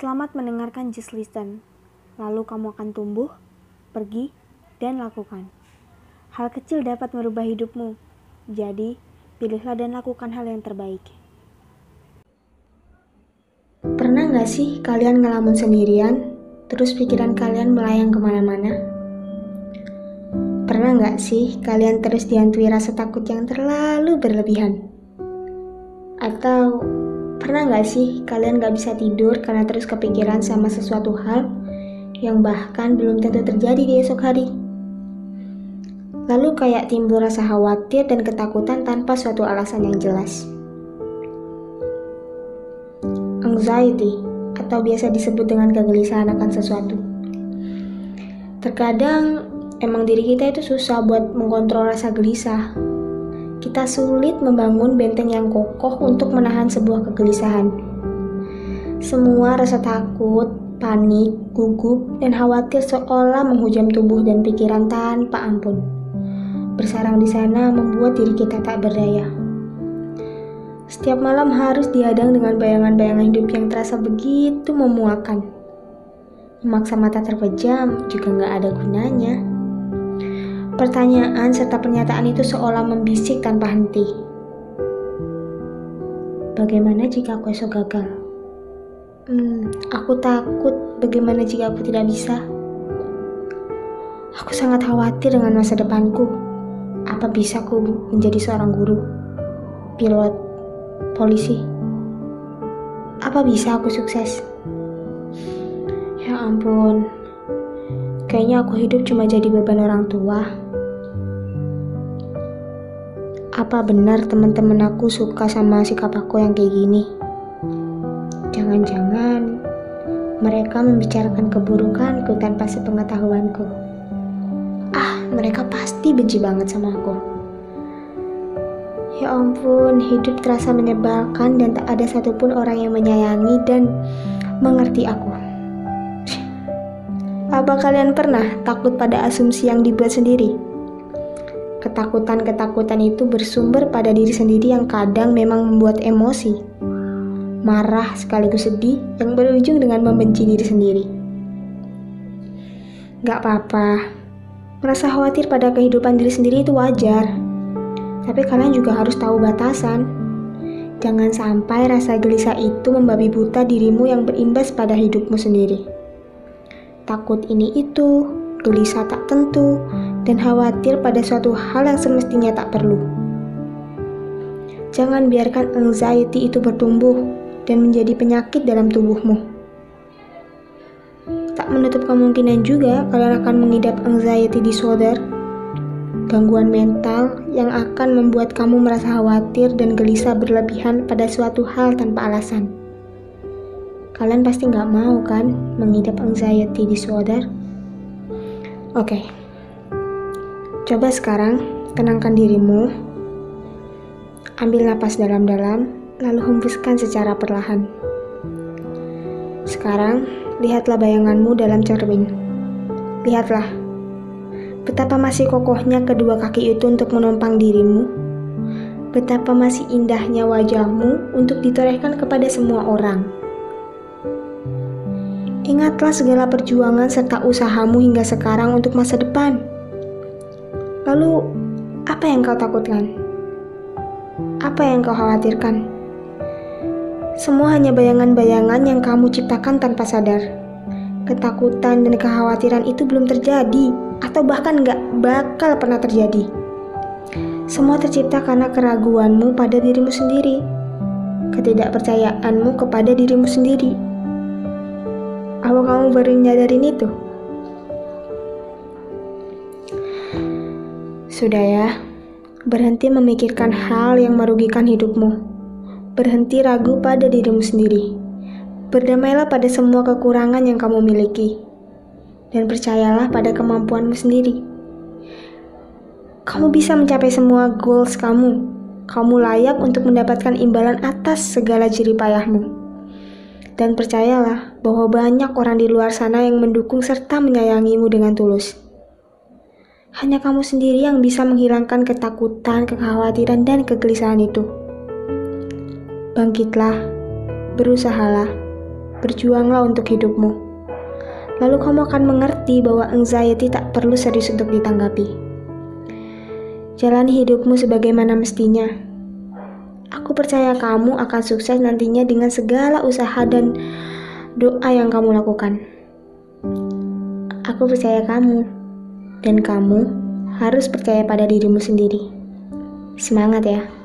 Selamat mendengarkan Just Listen. Lalu kamu akan tumbuh, pergi, dan lakukan. Hal kecil dapat merubah hidupmu. Jadi, pilihlah dan lakukan hal yang terbaik. Pernah nggak sih kalian ngelamun sendirian, terus pikiran kalian melayang ke mana-mana? Pernah nggak sih kalian terus dihantui rasa takut yang terlalu berlebihan? Atau Pernah nggak sih kalian gak bisa tidur karena terus kepikiran sama sesuatu hal yang bahkan belum tentu terjadi di esok hari? Lalu kayak timbul rasa khawatir dan ketakutan tanpa suatu alasan yang jelas. Anxiety atau biasa disebut dengan kegelisahan akan sesuatu. Terkadang emang diri kita itu susah buat mengontrol rasa gelisah kita sulit membangun benteng yang kokoh untuk menahan sebuah kegelisahan. Semua rasa takut, panik, gugup, dan khawatir seolah menghujam tubuh dan pikiran tanpa ampun. Bersarang di sana membuat diri kita tak berdaya. Setiap malam harus dihadang dengan bayangan-bayangan hidup yang terasa begitu memuakan. Memaksa mata terpejam juga nggak ada gunanya. Pertanyaan serta pernyataan itu seolah membisik tanpa henti. Bagaimana jika aku esok gagal? Hmm, aku takut bagaimana jika aku tidak bisa. Aku sangat khawatir dengan masa depanku. Apa bisa aku menjadi seorang guru, pilot, polisi? Apa bisa aku sukses? Ya ampun, kayaknya aku hidup cuma jadi beban orang tua. Apa benar teman-teman aku suka sama sikap aku yang kayak gini? Jangan-jangan mereka membicarakan keburukanku tanpa sepengetahuanku. Ah, mereka pasti benci banget sama aku. Ya ampun, hidup terasa menyebalkan dan tak ada satupun orang yang menyayangi dan mengerti aku. Apa kalian pernah takut pada asumsi yang dibuat sendiri? Ketakutan-ketakutan itu bersumber pada diri sendiri yang kadang memang membuat emosi, marah sekaligus sedih yang berujung dengan membenci diri sendiri. Gak apa-apa, merasa khawatir pada kehidupan diri sendiri itu wajar. Tapi kalian juga harus tahu batasan. Jangan sampai rasa gelisah itu membabi buta dirimu yang berimbas pada hidupmu sendiri. Takut ini itu, gelisah tak tentu, dan khawatir pada suatu hal yang semestinya tak perlu. Jangan biarkan anxiety itu bertumbuh dan menjadi penyakit dalam tubuhmu. Tak menutup kemungkinan juga kalian akan mengidap anxiety disorder, gangguan mental yang akan membuat kamu merasa khawatir dan gelisah berlebihan pada suatu hal tanpa alasan. Kalian pasti nggak mau kan mengidap anxiety disorder? Oke. Okay. Coba sekarang tenangkan dirimu. Ambil napas dalam-dalam, lalu hembuskan secara perlahan. Sekarang, lihatlah bayanganmu dalam cermin. Lihatlah, betapa masih kokohnya kedua kaki itu untuk menopang dirimu. Betapa masih indahnya wajahmu untuk ditorehkan kepada semua orang. Ingatlah segala perjuangan serta usahamu hingga sekarang untuk masa depan. Lalu, apa yang kau takutkan? Apa yang kau khawatirkan? Semua hanya bayangan-bayangan yang kamu ciptakan tanpa sadar. Ketakutan dan kekhawatiran itu belum terjadi, atau bahkan nggak bakal pernah terjadi. Semua tercipta karena keraguanmu pada dirimu sendiri, ketidakpercayaanmu kepada dirimu sendiri. Apa kamu baru nyadarin itu? Sudah ya, berhenti memikirkan hal yang merugikan hidupmu. Berhenti ragu pada dirimu sendiri. Berdamailah pada semua kekurangan yang kamu miliki. Dan percayalah pada kemampuanmu sendiri. Kamu bisa mencapai semua goals kamu. Kamu layak untuk mendapatkan imbalan atas segala jeripayahmu. Dan percayalah bahwa banyak orang di luar sana yang mendukung serta menyayangimu dengan tulus. Hanya kamu sendiri yang bisa menghilangkan ketakutan, kekhawatiran, dan kegelisahan itu. Bangkitlah, berusahalah, berjuanglah untuk hidupmu. Lalu kamu akan mengerti bahwa anxiety tak perlu serius untuk ditanggapi. Jalani hidupmu sebagaimana mestinya. Aku percaya kamu akan sukses nantinya dengan segala usaha dan doa yang kamu lakukan. Aku percaya kamu, dan kamu harus percaya pada dirimu sendiri. Semangat ya!